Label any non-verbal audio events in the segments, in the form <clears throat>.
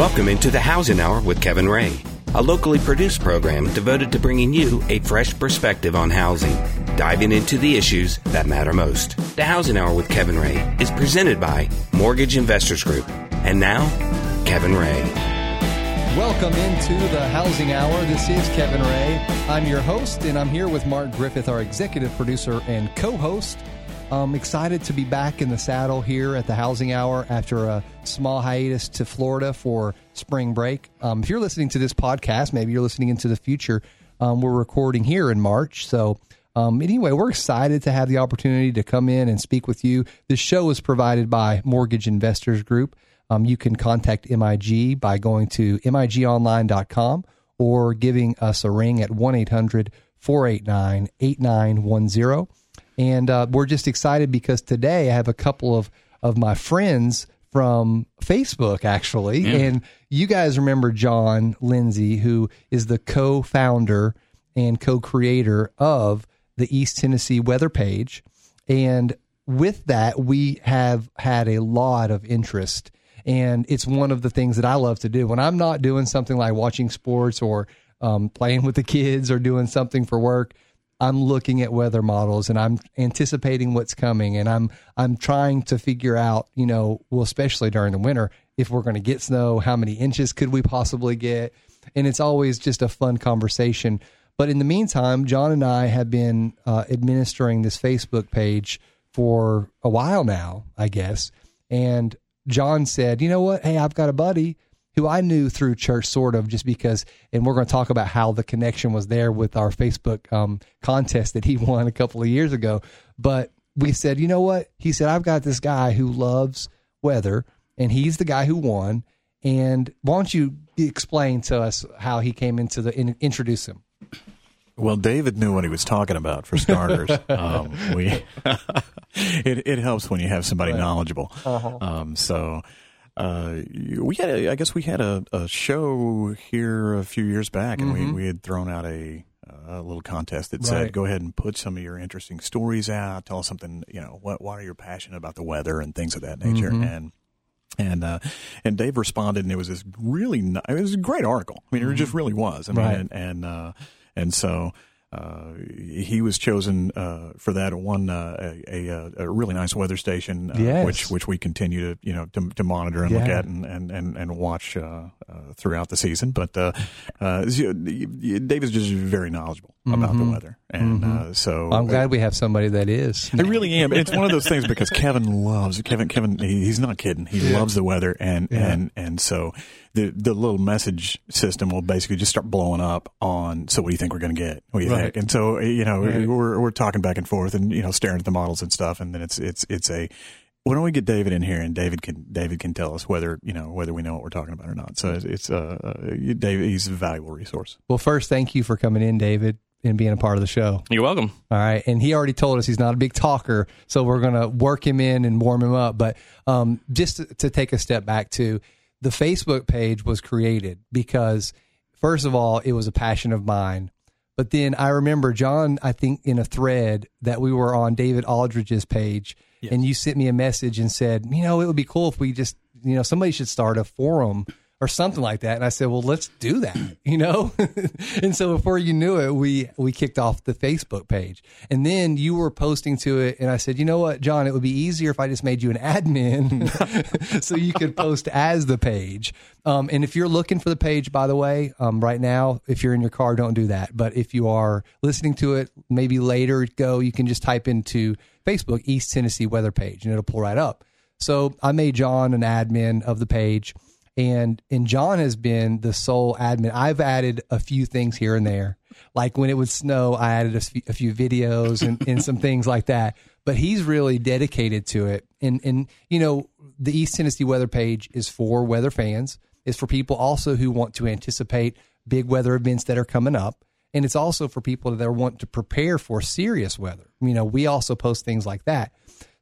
Welcome into the Housing Hour with Kevin Ray, a locally produced program devoted to bringing you a fresh perspective on housing, diving into the issues that matter most. The Housing Hour with Kevin Ray is presented by Mortgage Investors Group. And now, Kevin Ray. Welcome into the Housing Hour. This is Kevin Ray. I'm your host, and I'm here with Mark Griffith, our executive producer and co host. I'm excited to be back in the saddle here at the Housing Hour after a small hiatus to Florida for spring break. Um, if you're listening to this podcast, maybe you're listening into the future. Um, we're recording here in March. So, um, anyway, we're excited to have the opportunity to come in and speak with you. This show is provided by Mortgage Investors Group. Um, you can contact MIG by going to migonline.com or giving us a ring at 1 800 489 8910. And uh, we're just excited because today I have a couple of, of my friends from Facebook, actually. Yeah. And you guys remember John Lindsay, who is the co founder and co creator of the East Tennessee Weather Page. And with that, we have had a lot of interest. And it's one of the things that I love to do. When I'm not doing something like watching sports or um, playing with the kids or doing something for work, I'm looking at weather models and I'm anticipating what's coming and I'm I'm trying to figure out, you know, well especially during the winter, if we're going to get snow, how many inches could we possibly get? And it's always just a fun conversation. But in the meantime, John and I have been uh, administering this Facebook page for a while now, I guess. And John said, "You know what? Hey, I've got a buddy who I knew through church, sort of, just because. And we're going to talk about how the connection was there with our Facebook um, contest that he <laughs> won a couple of years ago. But we said, you know what? He said, I've got this guy who loves weather, and he's the guy who won. And why don't you explain to us how he came into the in, introduce him? Well, David knew what he was talking about for starters. <laughs> um, we <laughs> it it helps when you have somebody right. knowledgeable. Uh-huh. Um, so uh, we had, a, I guess, we had a, a, show here a few years back, and mm-hmm. we, we had thrown out a, a little contest that said, "Go ahead and put some of your interesting stories out. Tell us something. You know, what why are you passionate about the weather and things of that nature." Mm-hmm. And and uh, and Dave responded, and it was this really it was a great article. I mean, mm-hmm. it just really was. I mean, right. and and, uh, and so uh, he was chosen uh, for that one uh, a, a, a, really nice weather station, uh, yes. which which we continue to you know to, to monitor and yeah. look at and and and, and watch uh, uh, throughout the season. But Dave is just very knowledgeable mm-hmm. about the weather, and mm-hmm. so I'm glad we have somebody that is. I really am. It's one of those things because Kevin loves Kevin. Kevin, he's not kidding. He yeah. loves the weather, and yeah. and and so the the little message system will basically just start blowing up on. So, what do you think we're going to get? What do you right. think? And so, you know, right. we're we're talking back and forth, and you know, staring at the models and stuff, and then it's it's it's a. Why don't we get David in here and David can David can tell us whether you know whether we know what we're talking about or not. So it's, it's uh, uh David he's a valuable resource. Well, first, thank you for coming in, David and being a part of the show. You're welcome. All right. And he already told us he's not a big talker, so we're going to work him in and warm him up. But um, just to, to, take a step back to the Facebook page was created because, first of all, it was a passion of mine. But then I remember John, I think in a thread that we were on David Aldridge's page, yes. and you sent me a message and said, you know, it would be cool if we just, you know, somebody should start a forum or something like that. And I said, well, let's do that, <laughs> you know? <laughs> and so before you knew it, we, we kicked off the Facebook page and then you were posting to it. And I said, you know what, John, it would be easier if I just made you an <laughs> admin so you could post as the page. Um, and if you're looking for the page, by the way, um, right now, if you're in your car, don't do that. But if you are listening to it, maybe later go, you can just type into Facebook East Tennessee weather page and it'll pull right up. So I made John an admin of the page and and John has been the sole admin. I've added a few things here and there, like when it would snow, I added a few, a few videos and, and some <laughs> things like that. But he's really dedicated to it, and and you know the East Tennessee weather page is for weather fans. It's for people also who want to anticipate big weather events that are coming up. And it's also for people that are want to prepare for serious weather. You know, we also post things like that.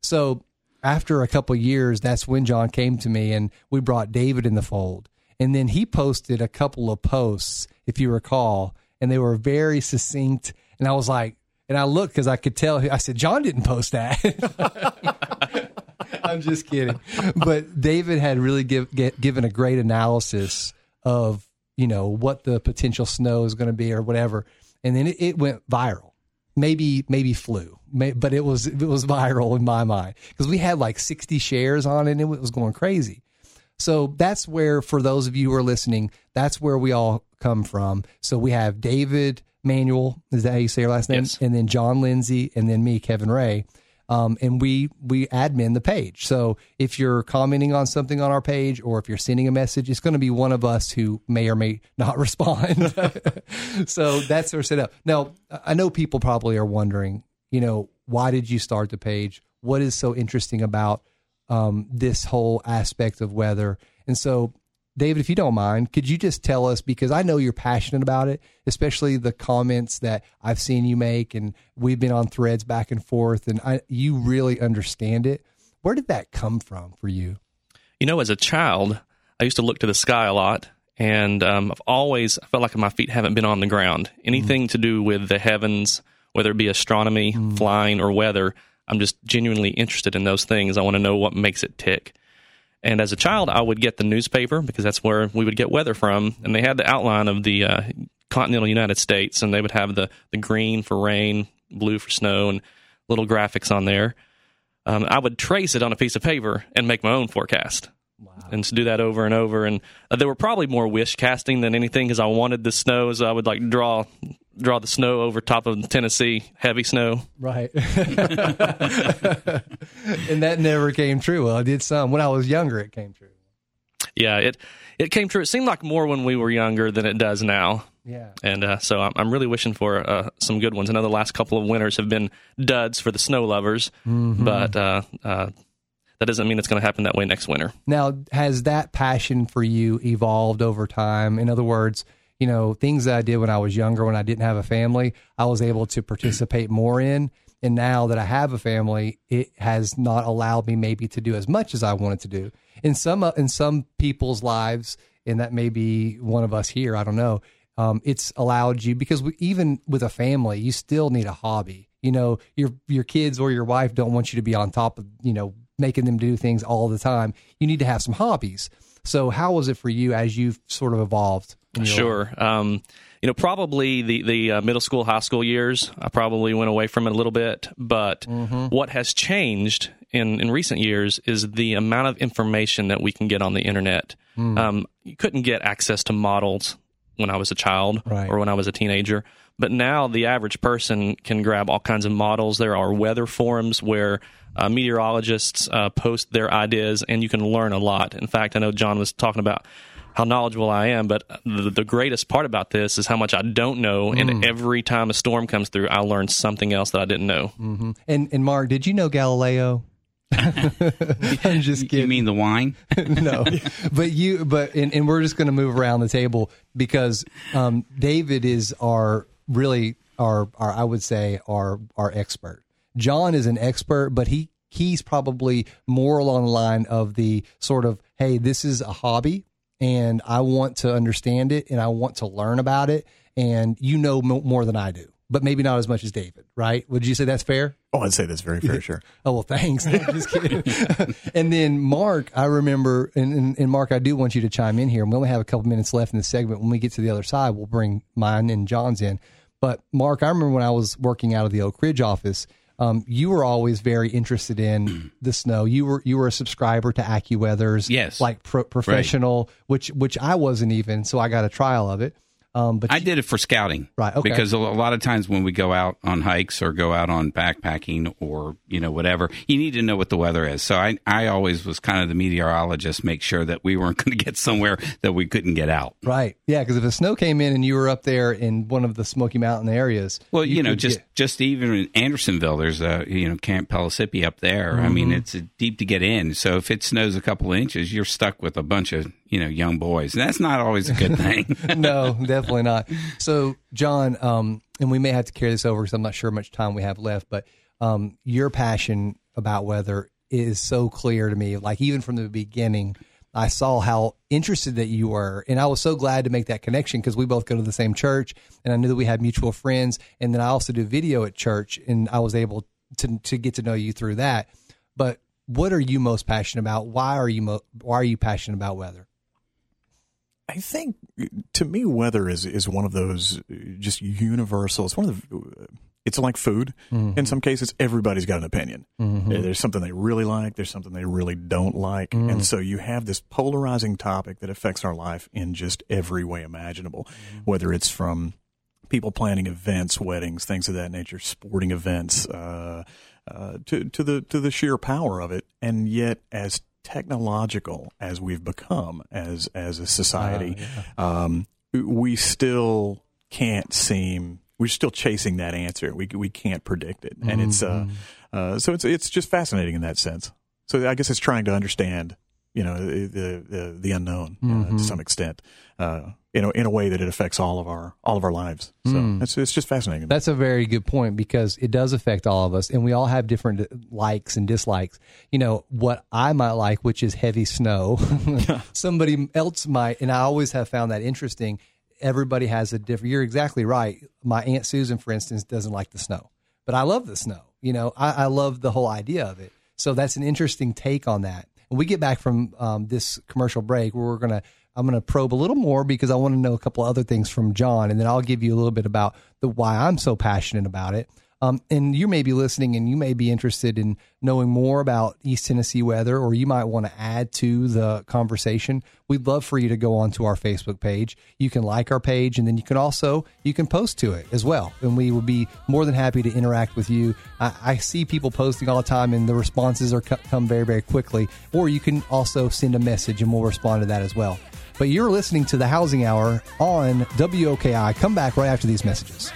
So after a couple years, that's when John came to me and we brought David in the fold. And then he posted a couple of posts, if you recall, and they were very succinct. And I was like, and I looked because I could tell. I said, John didn't post that. <laughs> I'm just kidding. But David had really give, get, given a great analysis of you know what the potential snow is going to be or whatever, and then it, it went viral. Maybe maybe flew, May, but it was it was <laughs> viral in my mind because we had like 60 shares on it and it was going crazy. So that's where, for those of you who are listening, that's where we all come from. So we have David Manuel, is that how you say your last name? Yes. And then John Lindsay, and then me, Kevin Ray. Um, and we we admin the page. So if you're commenting on something on our page, or if you're sending a message, it's going to be one of us who may or may not <laughs> respond. <laughs> so that's our setup. Now I know people probably are wondering, you know, why did you start the page? What is so interesting about um, this whole aspect of weather? And so David, if you don't mind, could you just tell us because I know you're passionate about it, especially the comments that I've seen you make, and we've been on threads back and forth, and I, you really understand it. Where did that come from for you? You know, as a child, I used to look to the sky a lot, and um, I've always felt like my feet haven't been on the ground. Anything to do with the heavens, whether it be astronomy, flying, or weather, I'm just genuinely interested in those things. I want to know what makes it tick. And as a child, I would get the newspaper because that's where we would get weather from. And they had the outline of the uh, continental United States, and they would have the, the green for rain, blue for snow, and little graphics on there. Um, I would trace it on a piece of paper and make my own forecast. And to do that over and over, and uh, there were probably more wish casting than anything because I wanted the snow, so I would like draw draw the snow over top of Tennessee, heavy snow. Right. <laughs> and that never came true. Well, I did some when I was younger. It came true. Yeah, it it came true. It seemed like more when we were younger than it does now. Yeah. And uh, so I'm, I'm really wishing for uh, some good ones. I know the last couple of winters have been duds for the snow lovers, but uh, uh, that doesn't mean it's going to happen that way next winter. Now, has that passion for you evolved over time? In other words, you know, things that I did when I was younger, when I didn't have a family, I was able to participate more in. And now that I have a family, it has not allowed me maybe to do as much as I wanted to do. In some uh, in some people's lives, and that may be one of us here, I don't know. Um, it's allowed you because we, even with a family, you still need a hobby. You know, your your kids or your wife don't want you to be on top of you know making them do things all the time. You need to have some hobbies. So, how was it for you as you've sort of evolved? in your? Sure. Um, you know, probably the the uh, middle school, high school years, I probably went away from it a little bit. But what has changed in in recent years is the amount of information that we can get on the internet. Um, you couldn't get access to models when I was a child Right. or when I was a teenager. But now the average person can grab all kinds of models. There are weather forums where uh, meteorologists uh, post their ideas, and you can learn a lot. In fact, I know John was talking about how knowledgeable I am, but the, the greatest part about this is how much I don't know. And every time a storm comes through, I learn something else that I didn't know. And and Mark, did you know Galileo? <laughs> I'm just You kidding. mean the wine? <laughs> no, but you, but and, and we're just going to move around the table because um, David is our really our our I would say our our expert. John is an expert, but he he's probably more along the line of the sort of hey, this is a hobby and I want to understand it and I want to learn about it, and you know mo- more than I do, but maybe not as much as David, right? Would you say that's fair? Oh, I'd say that's very fair, sure. <laughs> Oh well, thanks. Just kidding. <laughs> and then Mark, I remember, and, and, and Mark, I do want you to chime in here. We only have a couple minutes left in the segment. When we get to the other side, we'll bring mine and John's in. But Mark, I remember when I was working out of the Oak Ridge office, um, you were always very interested in <clears throat> the snow. You were you were a subscriber to AccuWeather's, Yes. like pro- professional, which which I wasn't even. So I got a trial of it. Um, but I you- did it for scouting. Right, okay. Because a lot of times when we go out on hikes or go out on backpacking or, you know, whatever, you need to know what the weather is. So I, I always was kind of the meteorologist, make sure that we weren't <laughs> going to get somewhere that we couldn't get out. right, yeah, because if the snow came in and you were up there in one of the Smoky Mountain areas, Well, you, know, just get- just even in Andersonville, there's a you know Camp Pellissippi up there. I mean, it's uh deep to get in. So if it snows a couple inches, you're stuck with a bunch of you know young boys, and that's not always a good <laughs> thing. no, definitely not. So, John, um, and we may have to carry this over because I'm not sure how much time we have left, but um, your passion about weather is so clear to me. Like, even from the beginning, I saw how interested that you were. And I was so glad to make that connection because we both go to the same church and I knew that we had mutual friends. And then I also do video at church and I was able to, to get to know you through that. But what are you most passionate about? Why are you mo- why are you passionate about weather? I think to me, weather is is one of those just universal. It's one of the. It's like food. Mm-hmm. In some cases, everybody's got an opinion. There's something they really like. There's something they really don't like, Mm. and so you have this polarizing topic that affects our life in just every way imaginable. Mm-hmm. Whether it's from people planning events, weddings, things of that nature, sporting events, uh, uh, to to the to the sheer power of it, and yet as technological as we've become as as a society, um, we still can't seem. We're still chasing that answer. We we can't predict it, and it's uh, uh, so it's it's just fascinating in that sense. So I guess it's trying to understand, you know, the the the unknown uh, to some extent, uh, you know, in a way that it affects all of our all of our lives. So it's it's just fascinating. That's a very good point because it does affect all of us, and we all have different likes and dislikes. You know what I might like, which is heavy snow. <laughs> Somebody else might, and I always have found that interesting. Everybody has a different. You're exactly right. My aunt Susan, for instance, doesn't like the snow, but I love the snow. You know, I, I love the whole idea of it. So that's an interesting take on that. When we get back from um, this commercial break, we're gonna I'm gonna probe a little more because I want to know a couple other things from John, and then I'll give you a little bit about the why I'm so passionate about it. Um, and you may be listening and you may be interested in knowing more about East Tennessee weather, or you might want to add to the conversation. We'd love for you to go onto our Facebook page. You can like our page, and then you can also you can post to it as well, and we would be more than happy to interact with you. I, I see people posting all the time, and the responses are co- come very very quickly. Or you can also send a message, and we'll respond to that as well. But you're listening to the Housing Hour on WOKI. Come back right after these messages.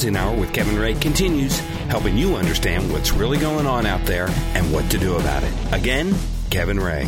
Housing Hour with Kevin Ray continues, helping you understand what's really going on out there and what to do about it. Again, Kevin Ray.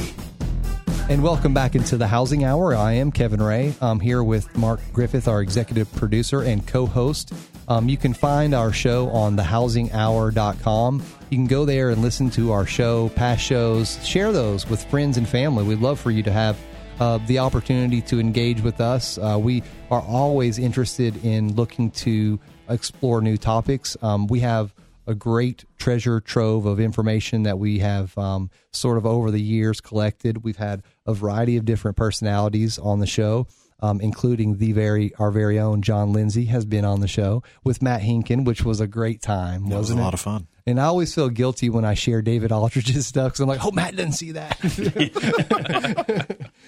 And welcome back into the Housing Hour. I am Kevin Ray. I'm here with Mark Griffith, our executive producer and co host. Um, you can find our show on thehousinghour.com. You can go there and listen to our show, past shows, share those with friends and family. We'd love for you to have uh, the opportunity to engage with us. Uh, we are always interested in looking to explore new topics. Um, we have a great treasure trove of information that we have um, sort of over the years collected. We've had a variety of different personalities on the show, um, including the very our very own John Lindsay has been on the show with Matt Hinkin, which was a great time, That was a it? lot of fun. And I always feel guilty when I share David Aldridge's <laughs> stuff because I'm like, oh, Matt didn't see that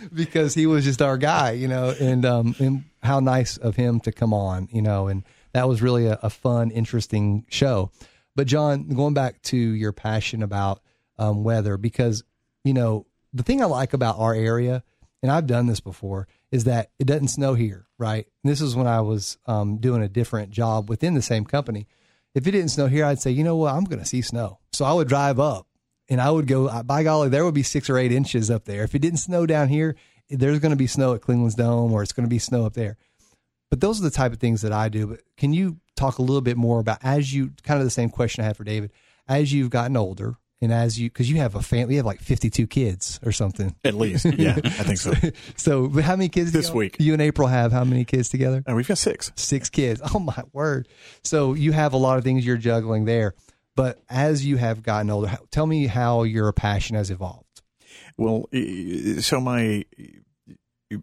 <laughs> because he was just our guy, you know, and um, and how nice of him to come on, you know, and that was really a, a fun, interesting show. But John, going back to your passion about um, weather, because you know the thing I like about our area, and I've done this before, is that it doesn't snow here, right? And this is when I was um, doing a different job within the same company. If it didn't snow here, I'd say, you know what, I'm going to see snow. So I would drive up and I would go, by golly, there would be six or eight inches up there. If it didn't snow down here, there's going to be snow at Clingmans Dome or it's going to be snow up there. But those are the type of things that I do. But can you talk a little bit more about as you kind of the same question I had for David, as you've gotten older and as you, because you have a family, you have like 52 kids or something. At least, yeah, I think so. <laughs> So but how many kids This week. You and April have how many kids together? And we've got six. Six kids. Oh my word. So you have a lot of things you're juggling there. But as you have gotten older, tell me how your passion has evolved. Well, so my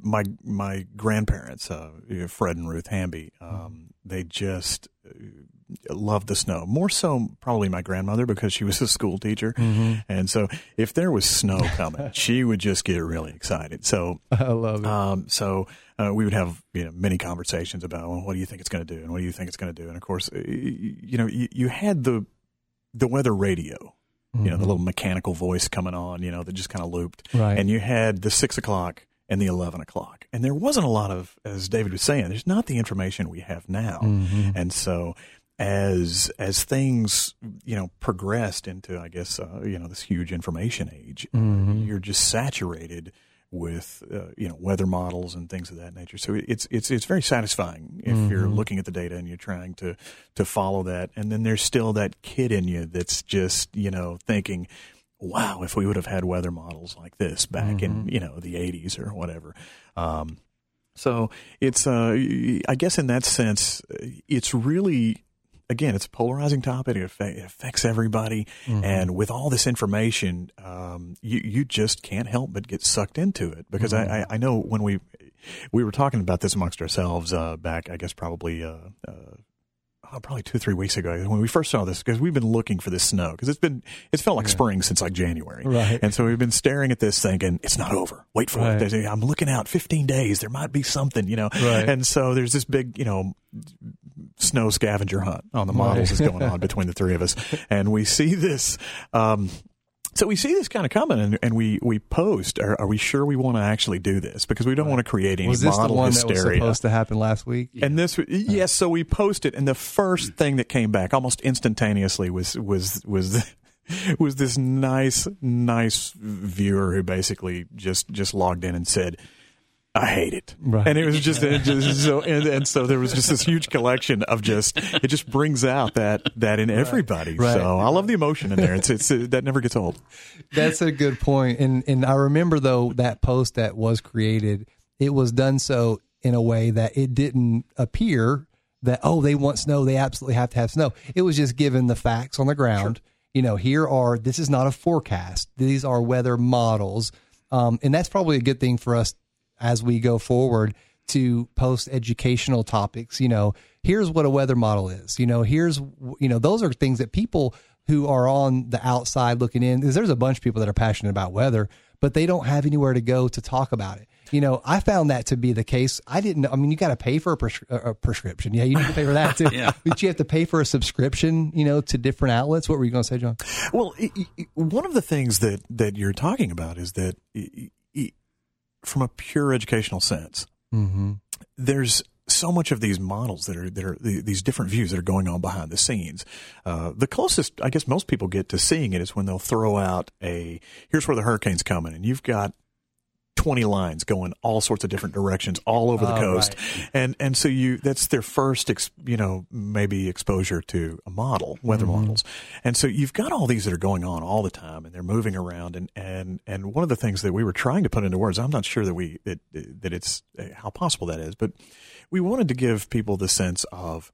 my my grandparents, uh, Fred and Ruth Hamby, um, they just uh, loved the snow. More so, probably my grandmother because she was a school teacher, and so if there was snow coming, <laughs> she would just get really excited. So I love it. um, so uh, we would have you know many conversations about well, what do you think it's going to do, and what do you think it's going to do, and of course, you know, you, you had the the weather radio, you know, the little mechanical voice coming on, you know, that just kind of looped, Right. and you had the six o'clock and the eleven o'clock, and there wasn't a lot of, as David was saying, there's not the information we have now, and so. As as things you know progressed into I guess uh, you know this huge information age, uh, you're just saturated with uh, you know weather models and things of that nature. So it's it's it's very satisfying if you're looking at the data and you're trying to to follow that. And then there's still that kid in you that's just you know thinking, wow, if we would have had weather models like this back in you know the 80s or whatever. Um, so it's, uh, I guess, in that sense, it's really, again, it's a polarizing topic. It, affect, it affects everybody, and with all this information, um, you you just can't help but get sucked into it. Because I, I I know when we we were talking about this amongst ourselves uh, back, I guess probably. Uh, uh, oh, probably two or three weeks ago when we first saw this because we've been looking for this snow because it's been it's felt like spring since like January. Right. and so we've been staring at this thinking it's not over. Wait for Right. it I'm looking out 15 days. There might be something you know? Right. and so there's this big you know snow scavenger hunt on the models is going on between the three of us. <laughs> And we see this um so we see this kind of coming, and, and we we post. Are, are we sure we want to actually do this? Because we don't want to create any Was this the model one that was supposed to happen last week? And this, yes. So we posted, it and the first thing that came back almost instantaneously was was was <laughs> was this nice nice viewer who basically just just logged in and said. I hate it, Right. and it was just, it just so, and, and so there was just this huge collection of just, it just brings out that that in everybody. Right. So I love the emotion in there. It's it's that never gets old. That's a good point. And and I remember though that post that was created, it was done so in a way that it didn't appear that oh they want snow, they absolutely have to have snow. It was just given the facts on the ground. You know, here are this is not a forecast. These are weather models. Um, and that's probably a good thing for us as we go forward to post educational topics. You know, here's what a weather model is. You know, here's you know those are things that people who are on the outside looking in. 'cause There's a bunch of people that are passionate about weather, but they don't have anywhere to go to talk about it. You know, I found that to be the case. I didn't. I mean, you got to pay for a, pres- a prescription. Yeah, you need to pay for that too. <laughs> Yeah. But you have to pay for a subscription. You know, to different outlets. What were you going to say, John? Well, i i one of the things that that you're talking about is that, i i from a pure educational sense, Mm-hmm. there's so much of these models that are that are these different views that are going on behind the scenes. Uh, the closest, I guess, most people get to seeing it is when they'll throw out a here's where the hurricane's coming, and you've got. 20 lines going all sorts of different directions all over the Oh, coast. and and so you that's their first ex, you know maybe exposure to a model weather models. And so you've got all these that are going on all the time and they're moving around. And and and one of the things that we were trying to put into words i'm not sure that we that that it's uh, how possible that is but we wanted to give people the sense of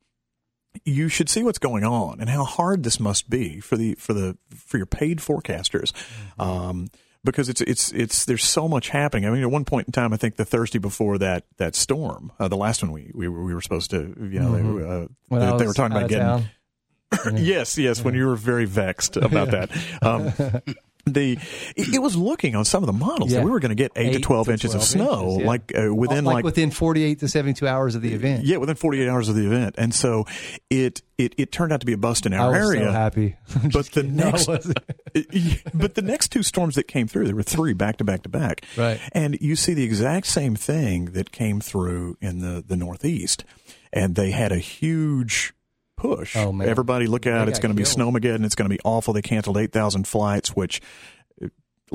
you should see what's going on and how hard this must be for the for the for your paid forecasters. Um because it's it's it's there's so much happening. I mean, at one point in time, I think the Thursday before that that storm, uh, the last one we we were, we were supposed to, you know, they, uh, they, they were talking about getting <laughs> yes, yes, when you were very vexed about <laughs> that. Um, <laughs> the it, it was looking on some of the models Yeah. that we were going to get eight, to Eight twelve to inches of snow, inches, yeah. like uh, within like, like, within 48 to 72 hours of the event. yeah, within forty eight hours of the event, and so it it it turned out to be a bust in I our was area. so happy. <laughs> I'm But the kidding. Next, <laughs> but the next two storms that came through, there were three back to back to back, Right. And you see the exact same thing that came through in the the Northeast, and they had a huge push. Oh. Everybody look out! It's going to be snowmageddon. It's going to be awful. They canceled eight thousand flights, which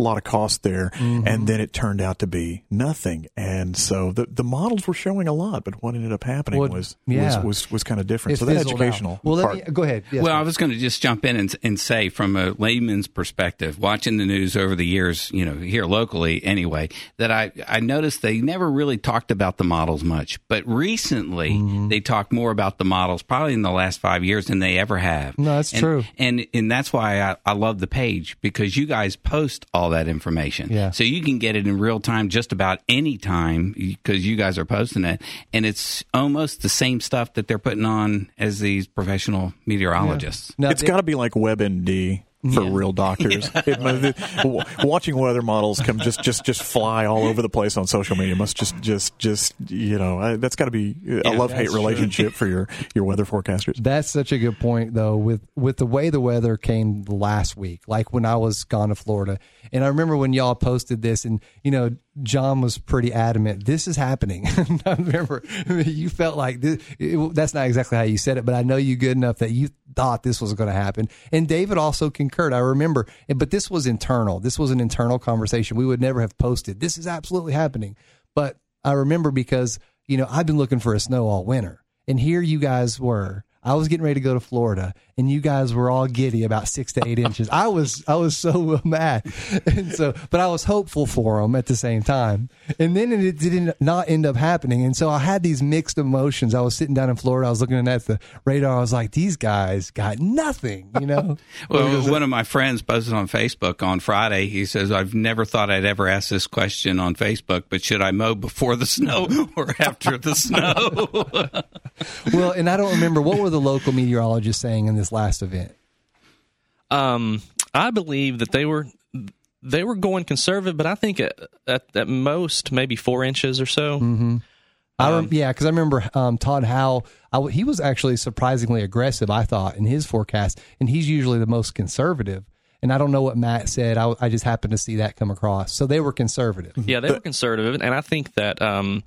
lot of cost there, Mm-hmm. and then it turned out to be nothing. And so the the models were showing a lot, but what ended up happening What- was, yeah. was was was kind of different. It so that fizzled out. educational Well, let me, go ahead. Yes, well, I was going to just jump in and, and say, from a layman's perspective, watching the news over the years, you know, here locally anyway, that I, I noticed they never really talked about the models much. But recently, Mm-hmm. they talk more about the models, probably in the last five years, than they ever have. No, that's And- true. And and that's why I, I love the page because you guys post all that information. Yeah. So you can get it in real time just about any time because you guys are posting it. And it's almost the same stuff that they're putting on as these professional meteorologists. Now, it's it- got to be like WebMD for real doctors. <laughs> It must- watching weather models come just just just fly all over the place on social media must just just just you know I, that's got to be a love hate that's true. relationship for your your weather forecasters. That's such a good point, though. With with the way the weather came last week, like when I was gone to Florida, and I remember when y'all posted this, and you know, John was pretty adamant. This is happening. <laughs> I remember you felt like this, it, that's not exactly how you said it, but I know you good enough that you thought this was going to happen. And David also concurred. I remember, but this was internal. This was an internal conversation. We would never have posted. This is absolutely happening. But I remember because, you know, I've been looking for a snow all winter. And here you guys were. I was getting ready to go to Florida, and you guys were all giddy about six to eight inches. I was, I was so <laughs> mad, and so, but I was hopeful for them at the same time. And then it did not not end up happening, and so I had these mixed emotions. I was sitting down in Florida, I was looking at the radar. I was like, these guys got nothing, you know. <laughs> Well, one of my friends posted on Facebook on Friday. He says, "I've never thought I'd ever ask this question on Facebook, but should I mow before the <laughs> snow or after the snow?" well, and I don't remember what were the local meteorologists saying in this last event. Um, I believe that they were they were going conservative, but I think at, at, at most maybe four inches or so. Mm-hmm. I rem- yeah, because I remember um, Todd Howell. I w- he was actually surprisingly aggressive. I thought in his forecast, and he's usually the most conservative. And I don't know what Matt said. I, I just happened to see that come across. So they were conservative. Yeah, they were conservative, and I think that um,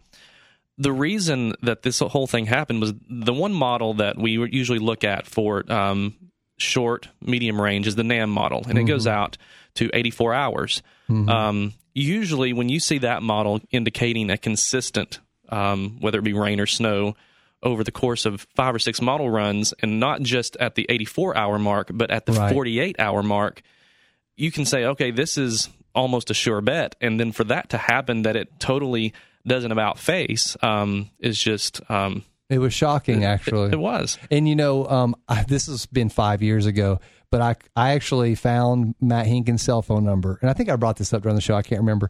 the reason that this whole thing happened was the one model that we usually look at for um, short, medium range is the NAM model, and it goes out to 84 hours. Um, usually, when you see that model indicating a consistent, um, whether it be rain or snow, over the course of five or six model runs, and not just at the 84 hour mark, but at the Right. 48 hour mark, you can say, okay, this is almost a sure bet. And then for that to happen, that it totally doesn't about face, um, is just, um, It was shocking, actually. it was. And you know, um, I, this has been five years ago, but I I actually found Matt Hinkin's cell phone number, and I think I brought this up during the show. I can't remember.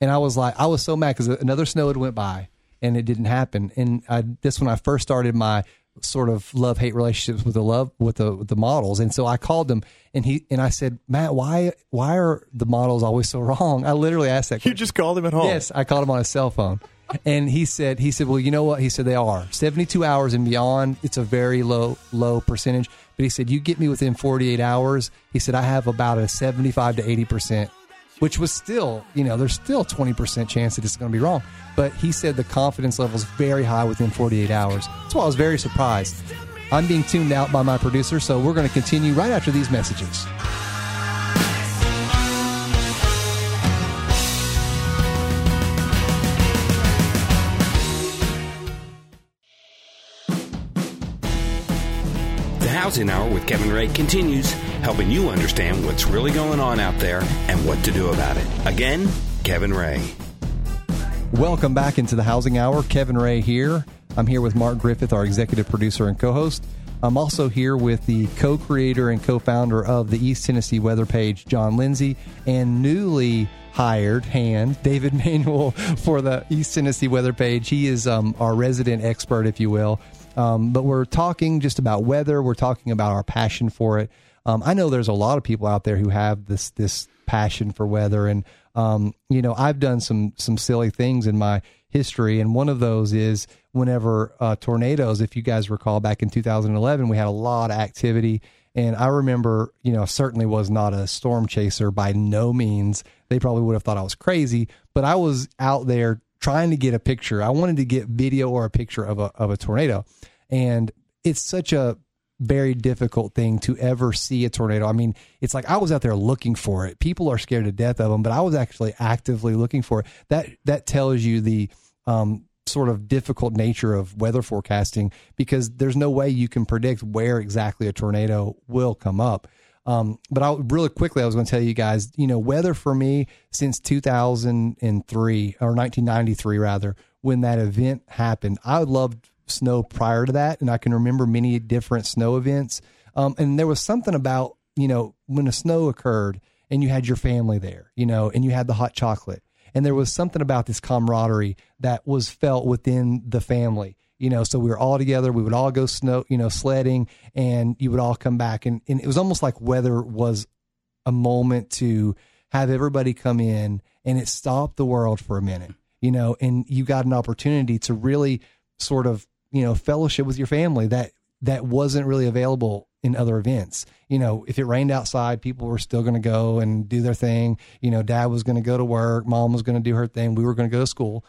And I was like, I was so mad because another snow had went by and it didn't happen. And I, this when I first started my sort of love hate relationships with the love with the with the models. And so I called him and he and I said, Matt, why why are the models always so wrong? I literally asked that. You just called him at home. Yes, I called him on his cell phone. And he said, he said, well, you know what? He said they are 72 hours and beyond. It's a very low, low percentage. But he said, you get me within 48 hours. He said, I have about a 75 to 80%, which was still, you know, there's still 20% chance that it's going to be wrong. But he said the confidence level is very high within 48 hours. That's why I was very surprised. I'm being tuned out by my producer, so we're going to continue right after these messages. Housing Hour with Kevin Ray continues, helping you understand what's really going on out there and what to do about it. Again, Kevin Ray. Welcome back into the Housing Hour. Kevin Ray here. I'm here with Mark Griffith, our executive producer and co host. I'm also here with the co creator and co founder of the East Tennessee weather page, John Lindsay, and newly hired hand, <laughs> David Manuel, for the East Tennessee weather page. He is um, our resident expert, if you will. Um, but we're talking just about weather, we're talking about our passion for it. Um, I know there's a lot of people out there who have this this passion for weather, and um, you know I've done some some silly things in my history, and one of those is whenever uh, tornadoes. If you guys recall, back in 2011, we had a lot of activity, and I remember, you know, certainly was not a storm chaser by no means. They probably would have thought I was crazy, but I was out there trying to get a picture. I wanted to get video or a picture of a of a tornado, and it's such a very difficult thing to ever see a tornado. I mean, it's like I was out there looking for it. People are scared to death of them, but I was actually actively looking for it. That that tells you the um, sort of difficult nature of weather forecasting because there's no way you can predict where exactly a tornado will come up. Um, but I really quickly, I was going to tell you guys, you know, weather for me since 2003 or 1993 rather, when that event happened, I loved snow prior to that, and I can remember many different snow events. Um, and there was something about you know when a snow occurred and you had your family there, you know, and you had the hot chocolate, and there was something about this camaraderie that was felt within the family. You know, so we were all together. We would all go snow, you know, sledding, and you would all come back, and, and it was almost like weather was a moment to have everybody come in and it stopped the world for a minute, you know, and you got an opportunity to really sort of, you know, fellowship with your family that that wasn't really available in other events. You know, if it rained outside, people were still going to go and do their thing. You know, dad was going to go to work, mom was going to do her thing, we were going to go to school.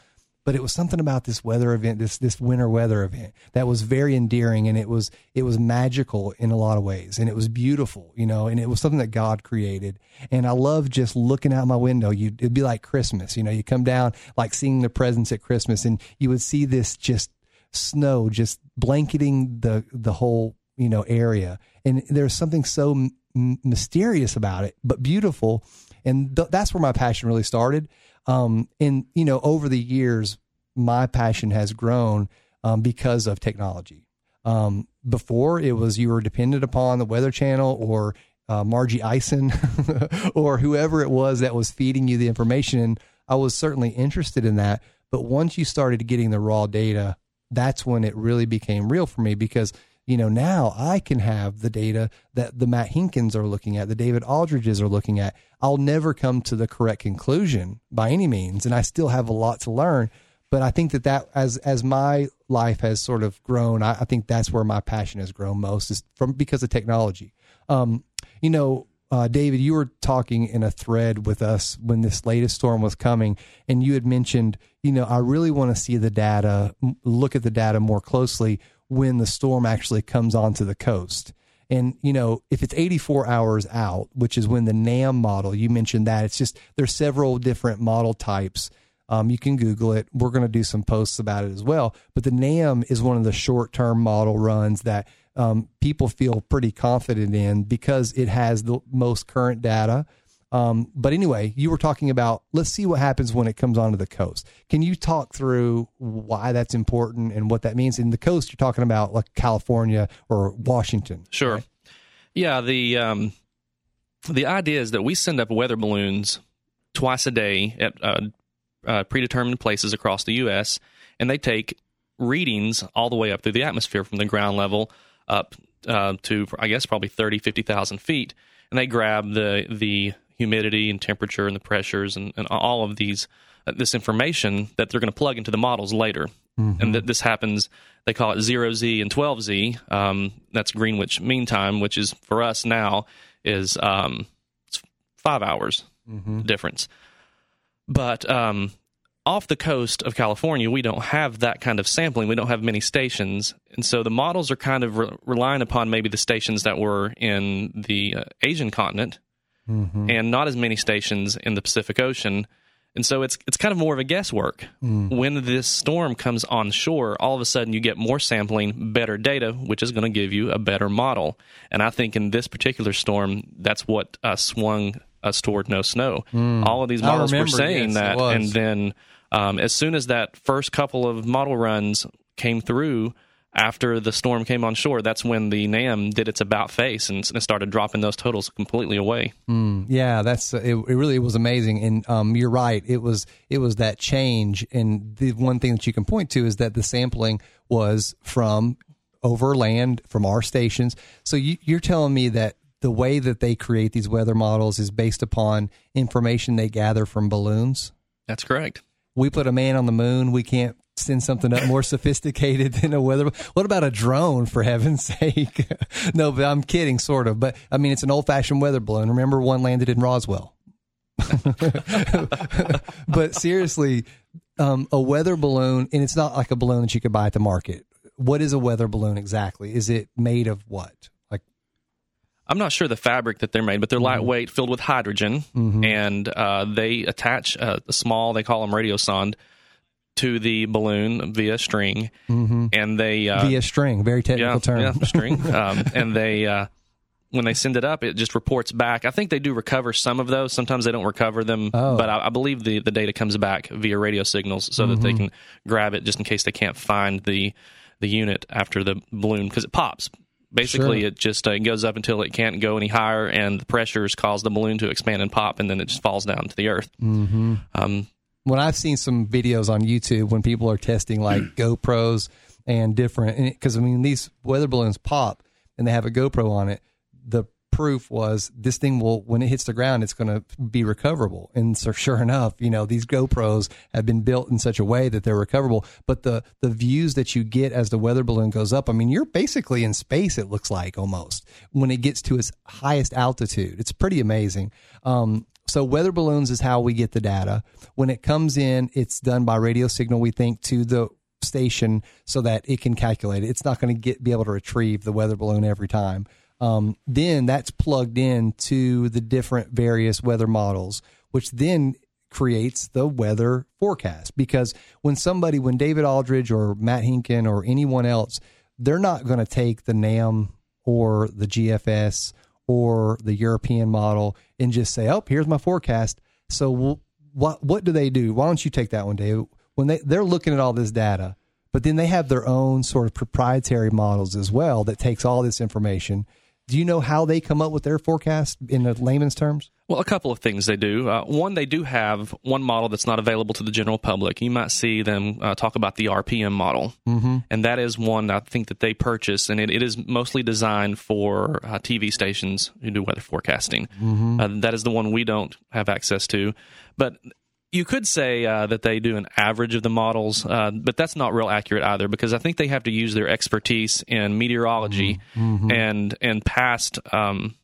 But it was something about this weather event, this this winter weather event that was very endearing, and it was it was magical in a lot of ways, and it was beautiful, you know, and it was something that God created, and I love just looking out my window. You it'd be like Christmas, you know, you come down like seeing the presents at Christmas, and you would see this just snow just blanketing the the whole you know area, and there's something so m- mysterious about it, but beautiful, and th- that's where my passion really started. Um, and you know, over the years, my passion has grown um, because of technology. Um, before it was you were dependent upon the Weather Channel or uh, Margie Eisen <laughs> or whoever it was that was feeding you the information. And I was certainly interested in that. But once you started getting the raw data, that's when it really became real for me because you know now I can have the data that the Matt Hinkins are looking at, the David Aldridges are looking at. I'll never come to the correct conclusion by any means, and I still have a lot to learn. But I think that that as as my life has sort of grown, I, I think that's where my passion has grown most is from because of technology. Um, you know, uh, David, you were talking in a thread with us when this latest storm was coming, and you had mentioned, you know, I really want to see the data, look at the data more closely when the storm actually comes onto the coast. And, you know, if it's 84 hours out, which is when the NAM model, you mentioned that, it's just there's several different model types. Um, you can Google it. We're going to do some posts about it as well. But the NAM is one of the short term model runs that um, people feel pretty confident in because it has the most current data. Um, but anyway, you were talking about let's see what happens when it comes onto the coast. Can you talk through why that's important and what that means? In the coast, you're talking about like California or Washington. Sure. Yeah. The um, the idea is that we send up weather balloons twice a day at uh, uh, predetermined places across the U.S., and they take readings all the way up through the atmosphere from the ground level up uh, to, I guess, probably 30, 50,000 feet. And they grab the the humidity and temperature and the pressures and, and all of these uh, this information that they're going to plug into the models later. And that this happens, they call it zero Z and 12Z. Um, that's Greenwich Mean Time, which is for us now is um, five hours difference. But um, off the coast of California, we don't have that kind of sampling. We don't have many stations. And so the models are kind of re- relying upon maybe the stations that were in the uh, Asian continent and not as many stations in the Pacific Ocean. And so it's it's kind of more of a guesswork. When this storm comes on shore, all of a sudden you get more sampling, better data, which is going to give you a better model. And I think in this particular storm, that's what uh, swung us toward no snow. All of these models were saying yes, that, and then um, as soon as that first couple of model runs came through after the storm came on shore, that's when the NAM did its about face and, and started dropping those totals completely away. Yeah, that's it. It really was amazing, and um, you're right. It was it was that change, and the one thing that you can point to is that the sampling was from overland from our stations. So you, you're telling me that the way that they create these weather models is based upon information they gather from balloons. That's correct. We put a man on the moon. We can't send something up more sophisticated <laughs> than a weather. What about a drone, for heaven's <laughs> sake? no, but I'm kidding, sort of. But I mean, it's an old fashioned weather balloon. Remember, one landed in Roswell. <laughs> but seriously, um, a weather balloon, and it's not like a balloon that you could buy at the market. What is a weather balloon exactly? Is it made of what? Like, I'm not sure the fabric that they're made, but they're lightweight, filled with hydrogen, and uh, they attach a, a small, they call them radiosonde, to the balloon via string, and they uh, via string? Very technical yeah, term. yeah, <laughs> string, um, and they uh, when they send it up, it just reports back. I think they do recover some of those. Sometimes they don't recover them, Oh. but I, I believe the the data comes back via radio signals so that they Mm-hmm. can grab it just in case they can't find the the unit after the balloon because it pops. Basically, Sure. it just uh, goes up until it can't go any higher, and the pressures cause the balloon to expand and pop, and then it just falls down to the earth. Mm-hmm. Um, when I've seen some videos on YouTube when people are testing like <clears throat> GoPros and different, because I mean these weather balloons pop and they have a GoPro on it. The proof was this thing will when it hits the ground, it's going to be recoverable. And so sure enough, you know these GoPros have been built in such a way that they're recoverable. But the the views that you get as the weather balloon goes up, I mean you're basically in space. It looks like almost when it gets to its highest altitude. It's pretty amazing. Um, so weather balloons is how we get the data. When it comes in, it's done by radio signal. We think to the station so that it can calculate it. It's not going to get be able to retrieve the weather balloon every time. Um, then that's plugged in to the different various weather models, which then creates the weather forecast. Because when somebody, when David Aldridge or Matt Hinkin or anyone else, they're not going to take the NAM or the GFS or the European model and just say, "Oh, here's my forecast." So what what do they do? Why don't you take that one, Dave? When they they're looking at all this data, but then they have their own sort of proprietary models as well that takes all this information. Do you know how they come up with their forecast in the layman's terms? Well, a couple of things they do. Uh, one, they do have one model that's not available to the general public. You might see them uh, talk about the RPM model, mm-hmm. and that is one I think that they purchase, and it, it is mostly designed for uh, TV stations who do weather forecasting. Uh, that is the one we don't have access to, but. You could say uh, that they do an average of the models, uh, but that's not real accurate either because I think they have to use their expertise in meteorology and and past um,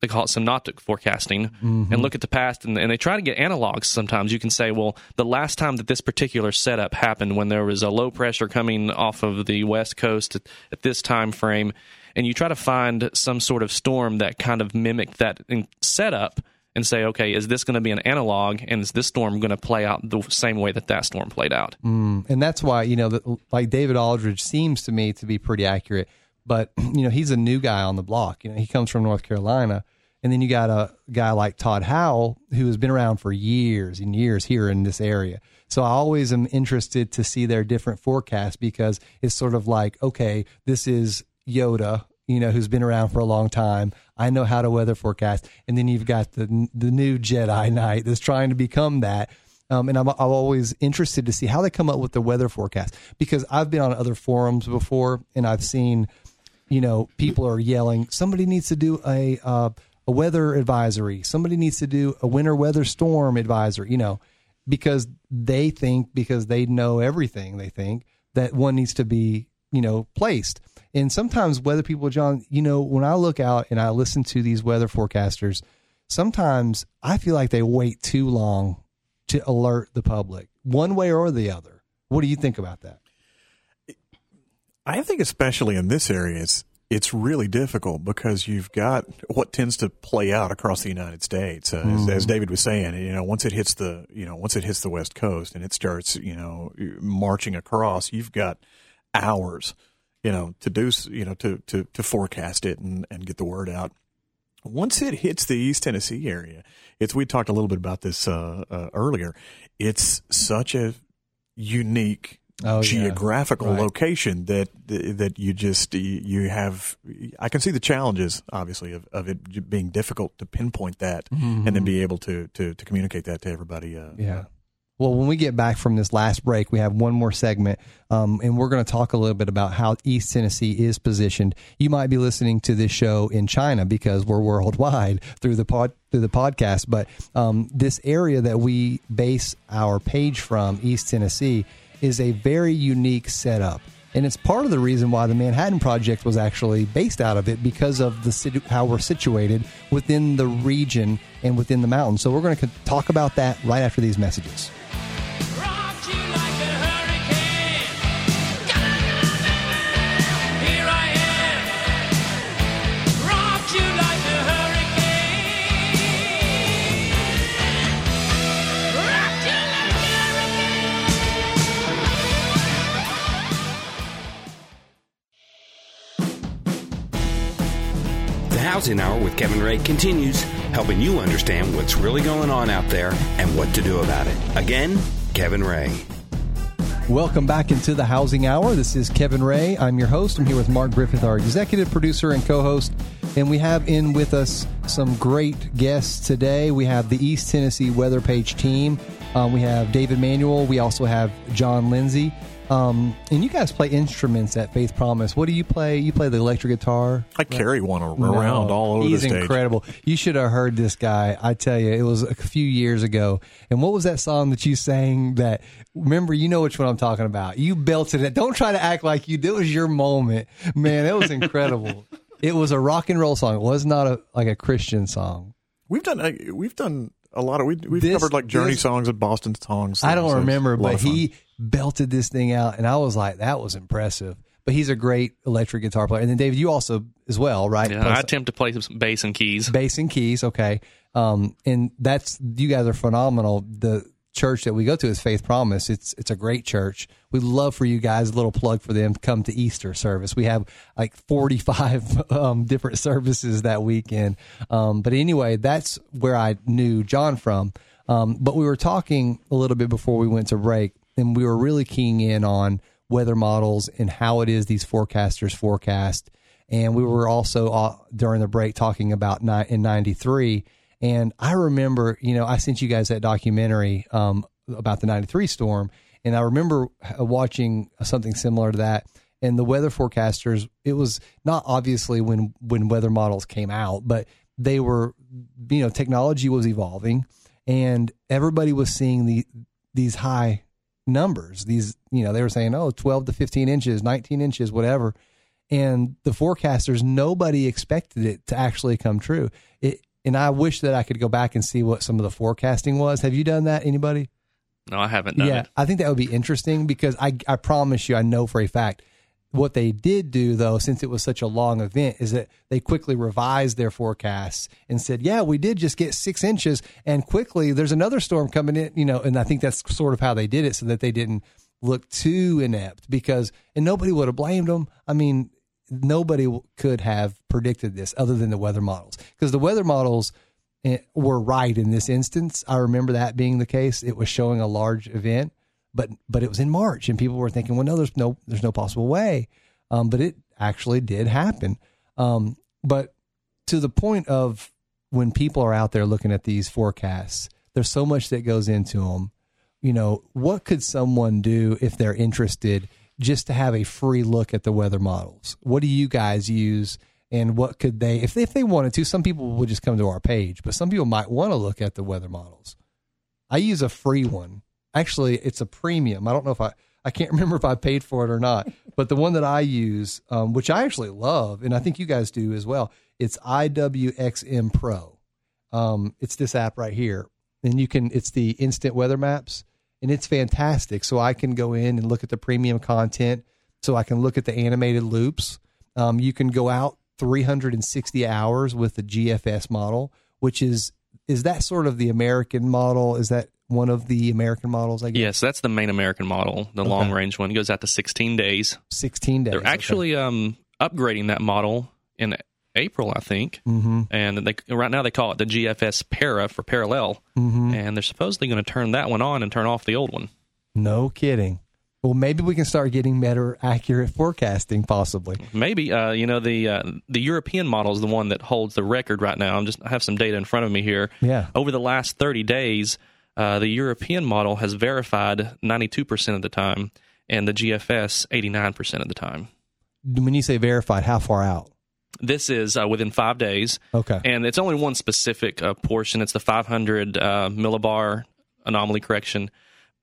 they call it synoptic forecasting and look at the past and, and they try to get analogs sometimes. You can say well the last time that this particular setup happened when there was a low pressure coming off of the west coast at, at this time frame and you try to find some sort of storm that kind of mimicked that in setup and say okay is this going to be an analog and is this storm going to play out the same way that that storm played out mm, and that's why you know that like David Aldridge seems to me to be pretty accurate. But <clears throat> you know he's a new guy on the block. You know he comes from North Carolina, and then you got a guy like Todd Howell who has been around for years and years here in this area. So I always am interested to see their different forecasts because it's sort of like okay, this is Yoda. You know, who's been around for a long time. I know how to weather forecast. And then you've got the the new Jedi Knight that's trying to become that. Um, and I'm, I'm always interested to see how they come up with the weather forecast because I've been on other forums before and I've seen, you know, people are yelling, somebody needs to do a uh, a weather advisory, somebody needs to do a winter weather storm advisory, you know, because they think because they know everything, they think that one needs to be, you know, placed. And sometimes weather people, John, you know, when I look out and I listen to these weather forecasters, sometimes I feel like they wait too long to alert the public, one way or the other. What do you think about that? I think especially in this area, it's it's really difficult because you've got what tends to play out across the United States. Uh, as, as David was saying, you know, once it hits the you know once it hits the West Coast and it starts you know marching across, you've got hours, you know, to do you know to to to forecast it and and get the word out. Once it hits the East Tennessee area, it's we talked a little bit about this uh, uh, earlier. It's such a unique Oh, yeah. geographical Right. location that that you just you have. I can see the challenges, obviously, of, of it being difficult to pinpoint that and then be able to to, to communicate that to everybody. Uh, Yeah. Well, when we get back from this last break, we have one more segment, um, and we're going to talk a little bit about how East Tennessee is positioned. You might be listening to this show in China because we're worldwide <laughs> through the pod through the podcast. But um, this area that we base our page from, East Tennessee, is a very unique setup. And it's part of the reason why the Manhattan Project was actually based out of it because of the situ- how we're situated within the region and within the mountains. So we're going to talk about that right after these messages. Housing Hour with Kevin Ray continues, helping you understand what's really going on out there and what to do about it. Again, Kevin Ray. Welcome back into the Housing Hour. This is Kevin Ray. I'm your host. I'm here with Mark Griffith, our executive producer and co-host, and we have in with us some great guests today. We have the East Tennessee Weather Page team. Um, we have David Manuel. We also have John Lindsay. Um, and you guys play instruments at Faith Promise. What do you play? You play the electric guitar. I carry one around No, all over He's incredible. You should have heard this guy. I tell you, it was a few years ago. And what was that song that you sang? That remember, you know which one I'm talking about. You belted it. Don't try to act like you. It was your moment, man. It was incredible. <laughs> it was a rock and roll song. It was not a like a Christian song. We've done uh, we've done a lot of we we've This- covered like Journey this- songs and Boston songs. I don't remember, but he belted this thing out, and I was like, that was impressive. But he's a great electric guitar player. And then David, you also as well, right? Yeah, Play I attempt to play some bass and keys. bass and keys, okay. Um, and that's you guys are phenomenal. The church that we go to is Faith Promise. It's it's a great church. We'd love for you guys. A little plug for them. Come to Easter service. We have like forty five <laughs> um, different services that weekend. Um, but anyway, that's where I knew John from. Um, but we were talking a little bit before we went to break, and we were really keying in on weather models and how it is these forecasters forecast. And we were also uh, during the break talking about ni- in '93. And I remember, you know, I sent you guys that documentary um, about the '93 storm, and I remember uh, watching something similar to that. And the weather forecasters, it was not obviously when when weather models came out, but they were, you know, technology was evolving, and everybody was seeing the these high numbers. These, you know, they were saying, oh, 12 to 15 inches, 19 inches, whatever. And the forecasters, nobody expected it to actually come true. It, and I wish that I could go back and see what some of the forecasting was. Have you done that? Anybody? No, I haven't done yeah, it. I think that would be interesting because I, I promise you, I know for a fact. What they did do, though, since it was such a long event, is that they quickly revised their forecasts and said, "Yeah, we did just get six inches, and quickly there's another storm coming in." You know, and I think that's sort of how they did it, so that they didn't look too inept. Because and nobody would have blamed them. I mean, nobody could have predicted this other than the weather models, because the weather models eh, were right in this instance. I remember that being the case. It was showing a large event, but but it was in March, and people were thinking, well, no, there's no there's no possible way. Um, but it actually did happen. Um, but to the point of when people are out there looking at these forecasts, there's so much that goes into them. You know, what could someone do if they're interested just to have a free look at the weather models? What do you guys use? And what could they, if they, if they wanted to, some people would just come to our page, but some people might want to look at the weather models. I use a free one. Actually, it's a premium. I don't know if I, I can't <laughs> remember if I paid for it or not, but the one that I use, um, which I actually love, and I think you guys do as well, it's IWXM Pro. Um, it's this app right here, and you can. It's the instant weather maps, and it's fantastic. So I can go in and look at the premium content. So I can look at the animated loops. Um, you can go out 360 hours with the GFS model, which is is that sort of the American model? Is that one of the American models? I guess Yes, that's the main American model, the long range one. It goes out to 16 days. 16 days. They're actually um, upgrading that model in April, I think. hmm And they, right now they call it the GFS Para for parallel. hmm And they're supposedly going to turn that one on and turn off the old one. No kidding. Well, maybe we can start getting better, accurate forecasting, possibly. Maybe uh, you know the uh, the European model is the one that holds the record right now. I'm just I have some data in front of me here. Yeah. Over the last 30 days, uh, the European model has verified 92% of the time, and the GFS 89% of the time. When you say verified, how far out? This is uh, within five days, Okay. and it's only one specific uh, portion. It's the 500 uh, millibar anomaly correction.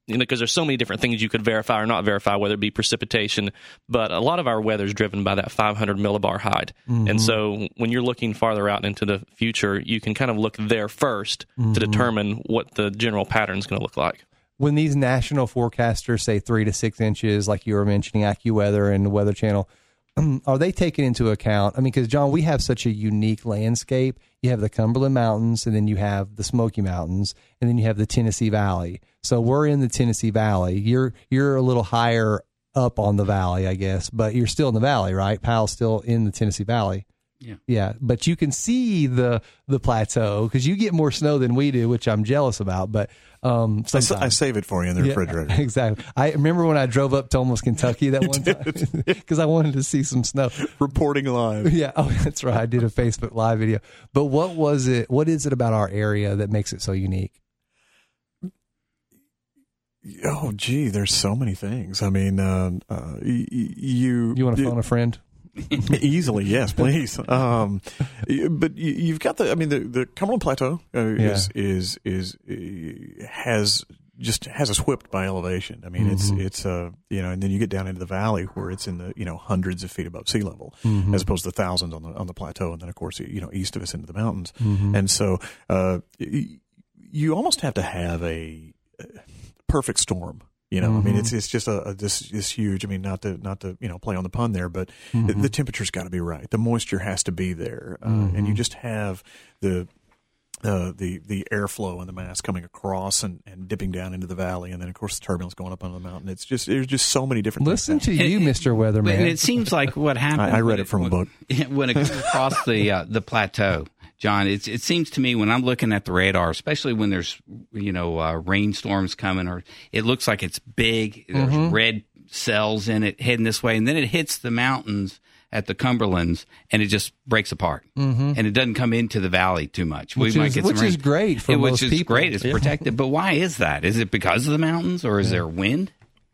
You know, because there's so many different things you could verify or not verify, whether it be precipitation. But a lot of our weather is driven by that 500 millibar height, and mm-hmm. so when you're looking farther out into the future, you can kind of look there 1st to mm-hmm. determine what the general pattern is going to look like. when these national forecasters say three to six inches, like you were mentioning, AccuWeather and the Weather Channel, <clears throat> are they taking into account? I mean, because John, we have such a unique landscape. You have the Cumberland Mountains, and then you have the Smoky Mountains, and then you have the Tennessee Valley. So we're in the Tennessee Valley. You're you're a little higher up on the valley, I guess, but you're still in the valley, right? Powell's still in the Tennessee Valley. Yeah. Yeah, but you can see the the plateau because you get more snow than we do, which I'm jealous about. But um, I, I save it for you in the Yeah, refrigerator. <laughs> Exactly. I remember when I drove up to almost Kentucky that one time <laughs> because I wanted to see some snow. Reporting live. Yeah. Oh, <laughs> that's right. I did a Facebook Live video. But what was it? What is it about our area that makes it so unique? Oh, gee, there's so many things. I mean, uh, uh, y- y- you You want to phone a friend? <laughs> easily, yes, please. Um, but you, you've got the. I mean, the, the Cumberland Plateau uh, is, is is uh, has just has us whipped by elevation. I mean, Mm-hmm. it's it's uh you know, and then you get down into the valley where it's in the you know hundreds of feet above sea level, Mm-hmm. as opposed to thousands on the on the plateau, and then of course you know east of us into the mountains, Mm-hmm. and so uh, you almost have to have a uh, perfect storm. You know, I mean, it's it's just a, a this this huge. I mean, not to not to you know play on the pun there, but the, the temperature's got to be right. The moisture has to be there, uh, and you just have the uh, the the airflow and the mass coming across and, and dipping down into the valley, and then of course the turbulence going up onto the mountain. It's just there's just so many different. Listen things to you, Mister And Weatherman. it seems like what happened. <laughs> I- I read it from a book. <laughs> When it goes across the uh, the plateau, John, it's, it seems to me when I'm looking at the radar, especially when there's you know uh, rainstorms coming, or it looks like it's big. There's Mm-hmm. red cells in it heading this way, and then it hits the mountains at the Cumberlands, and it just breaks apart, mm-hmm. and it doesn't come into the valley too much. Which is- which is great for Yeah, most which is people. great. It's protected, but why is that? Is it because of the mountains, or is there wind?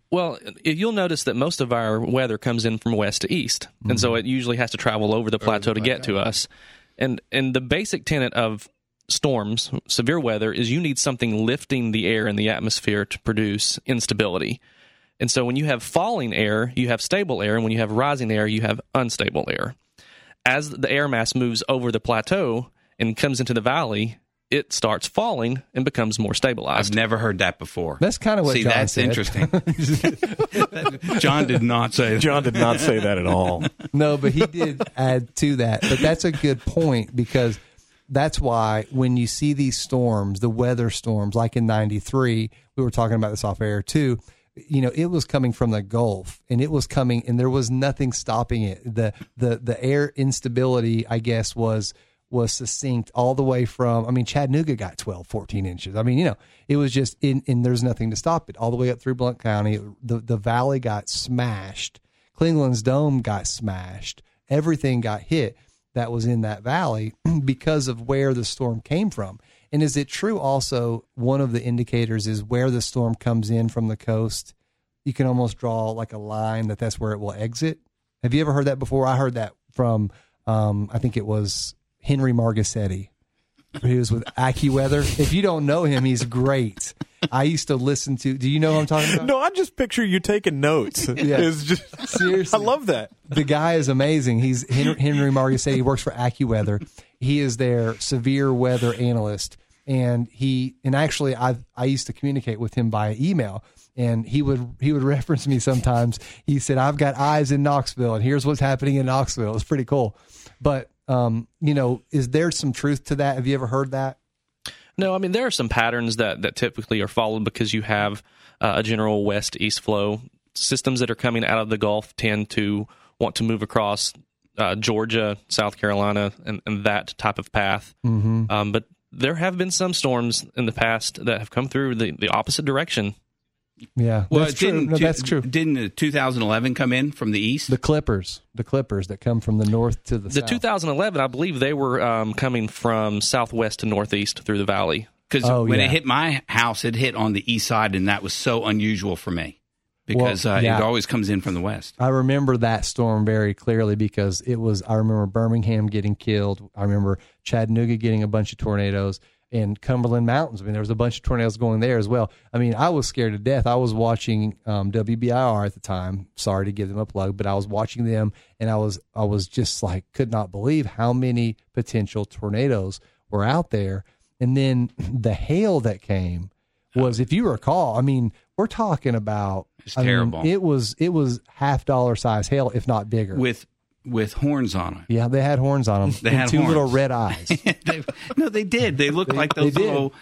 Well, you'll notice that most of our weather comes in from west to east, and so it usually has to travel over the plateau to get to us. And and the basic tenet of storms, severe weather, is you need something lifting the air in the atmosphere to produce instability. And so when you have falling air, you have stable air, and when you have rising air, you have unstable air. As the air mass moves over the plateau and comes into the valley, it starts falling and becomes more stabilized. I've never heard that before. That's kind of what See, John that's said. interesting. <laughs> John did not say that. John did not say that at all. No, but he did add to that. But that's a good point because that's why when you see these storms, the weather storms, like in '93, we were talking about this off air too. You know, it was coming from the Gulf, and it was coming, and there was nothing stopping it. the the The air instability, I guess, was was succinct all the way from. I mean, Chattanooga got 12, 14 inches. I mean, you know, it was just in, and there's nothing to stop it. All the way up through Blount County, the the valley got smashed. Clingmans Dome got smashed. Everything got hit that was in that valley <clears throat> because of where the storm came from. And is it true also one of the indicators is where the storm comes in from the coast? You can almost draw like a line that that's where it will exit. Have you ever heard that before? I heard that from um, I think it was Henry Margusity. He was with AccuWeather. If you don't know him, he's great. I used to listen to. Do you know who I'm talking about? No, I just picture you taking notes. <laughs> It's just Seriously. I love that. the guy is amazing. He's Henry, Henry. He works for AccuWeather. He is their severe weather analyst, and he and actually I I used to communicate with him by email, and he would he would <laughs> reference me sometimes. He said, "I've got eyes in Knoxville, and here's what's happening in Knoxville." It's pretty cool, but um, you know, is there some truth to that? Have you ever heard that? No, I mean there are some patterns that that typically are followed because you have uh, a general west east flow. Systems that are coming out of the Gulf tend to want to move across uh, Georgia, South Carolina, and, and that type of path. Mm-hmm. Um, but there have been some storms in the past that have come through the, the opposite direction. Yeah, Well, that's it true. didn't, No, that's true. Didn't the 2011 come in from the east? The Clippers, the Clippers that come from the north to the, south. The south. 2011, I believe they were um, coming from southwest to northeast through the valley. Because Oh, when yeah. it hit my house, it hit on the east side, and that was so unusual for me because Well, uh, yeah. it always comes in from the west. I remember that storm very clearly because it was. I remember Birmingham getting killed. I remember Chattanooga getting a bunch of tornadoes and Cumberland Mountains. I mean, there was a bunch of tornadoes going there as well. I mean, I was scared to death. I was watching um, WBIR at the time. Sorry to give them a plug, but I was watching them, and I was I was just like could not believe how many potential tornadoes were out there. And then <clears throat> the hail that came was, if you recall, I mean, we're talking about It's I mean, it was it was half dollar size hail, if not bigger. with with horns on them. yeah, they had horns on them. <laughs> They had two horns. little red eyes. <laughs> They- no, they did. They looked like those little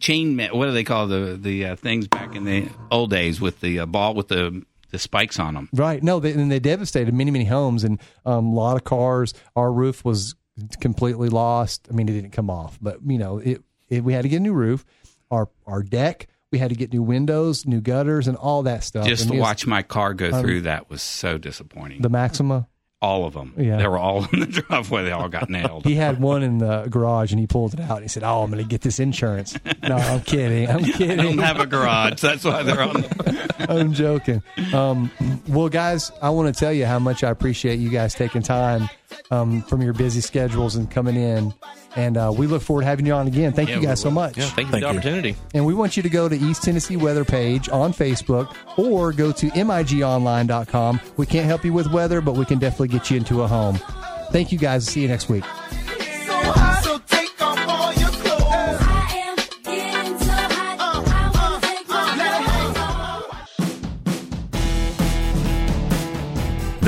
chain. What do they call the the uh, things back in the old days with the uh, ball with the the spikes on them? right? No, they, and they devastated many many homes and um, a lot of cars. Our roof was completely lost. I mean, it didn't come off, but you know, it, it we had to get a new roof. Our our deck, we had to get new windows, new gutters, and all that stuff. Just And to watch my car go through that was so disappointing. the Maxima. All of them. Yeah. They were all <laughs> in the driveway. They all got nailed. He had one in the garage and he pulled it out. And he said, "Oh, I'm going to get this insurance." No, I'm kidding. I'm <laughs> I kidding. don't have a garage. That's why they're on. <laughs> I'm joking. Um, well, guys, I want to tell you how much I appreciate you guys taking time um, from your busy schedules and coming in. And uh, we look forward to having you on again. Thank you guys so much. Yeah, thank you Thank for the you. opportunity. And we want you to go to East Tennessee Weather page on Facebook or go to migonline.com. We can't help you with weather, but we can definitely get you into a home. Thank you guys. See you next week. So